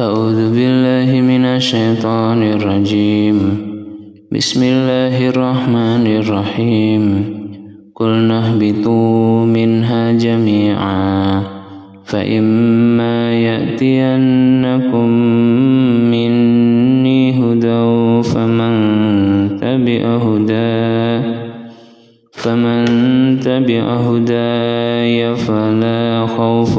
أعوذ بالله من الشيطان الرجيم. بسم الله الرحمن الرحيم. قلنا اهبطوا منها جميعا فإما يأتينكم مني هدى فمن تبع هدى فمن تبع هداي فلا خوف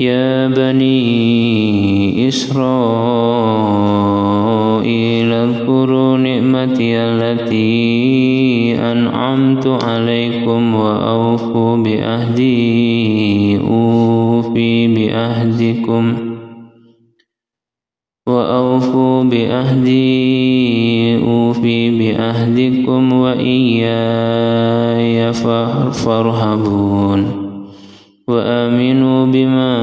يا بني إسرائيل اذكروا نعمتي التي أنعمت عليكم وأوفوا بأهدي أوفي بأهدكم وأوفوا بأهدي أوفي بأهدكم وإياي فارهبون. وآمنوا بما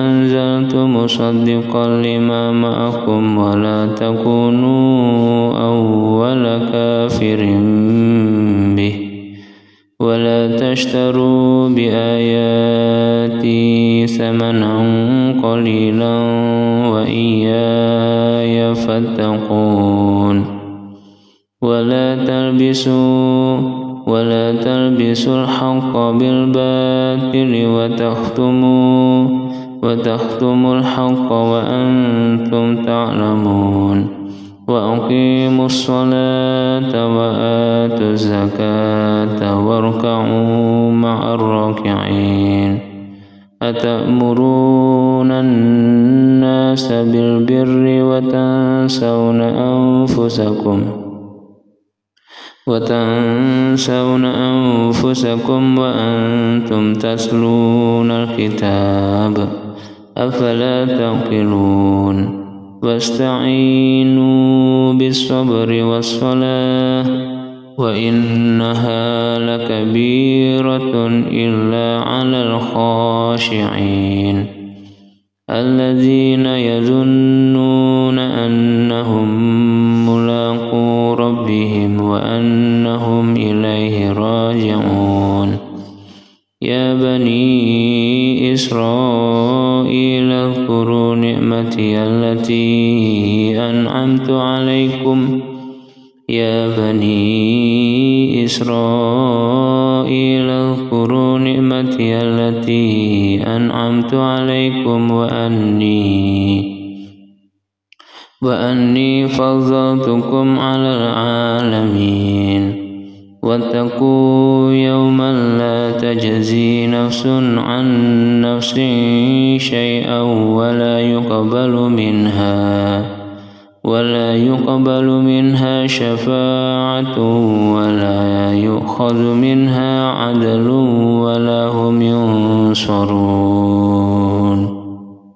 أنزلت مصدقا لما معكم ولا تكونوا أول كافر به. ولا تشتروا بآياتي ثمنا قليلا وإياي فاتقون. ولا تلبسوا ولا تلبسوا الحق بالباطل وتختموا وتختموا الحق وأنتم تعلمون وأقيموا الصلاة وآتوا الزكاة واركعوا مع الراكعين أتأمرون الناس بالبر وتنسون أنفسكم وتنسون أنفسكم وأنتم تسلون الكتاب أفلا تعقلون واستعينوا بالصبر والصلاة وإنها لكبيرة إلا على الخاشعين الذين يظنون يا بني إسرائيل اذكروا نعمتي التي أنعمت عليكم. يا بني إسرائيل اذكروا نعمتي التي أنعمت عليكم وأني وأني فضلتكم على العالمين. واتقوا يوما لا تجزي نفس عن نفس شيئا ولا يقبل منها ولا يقبل منها شفاعة ولا يؤخذ منها عدل ولا هم ينصرون.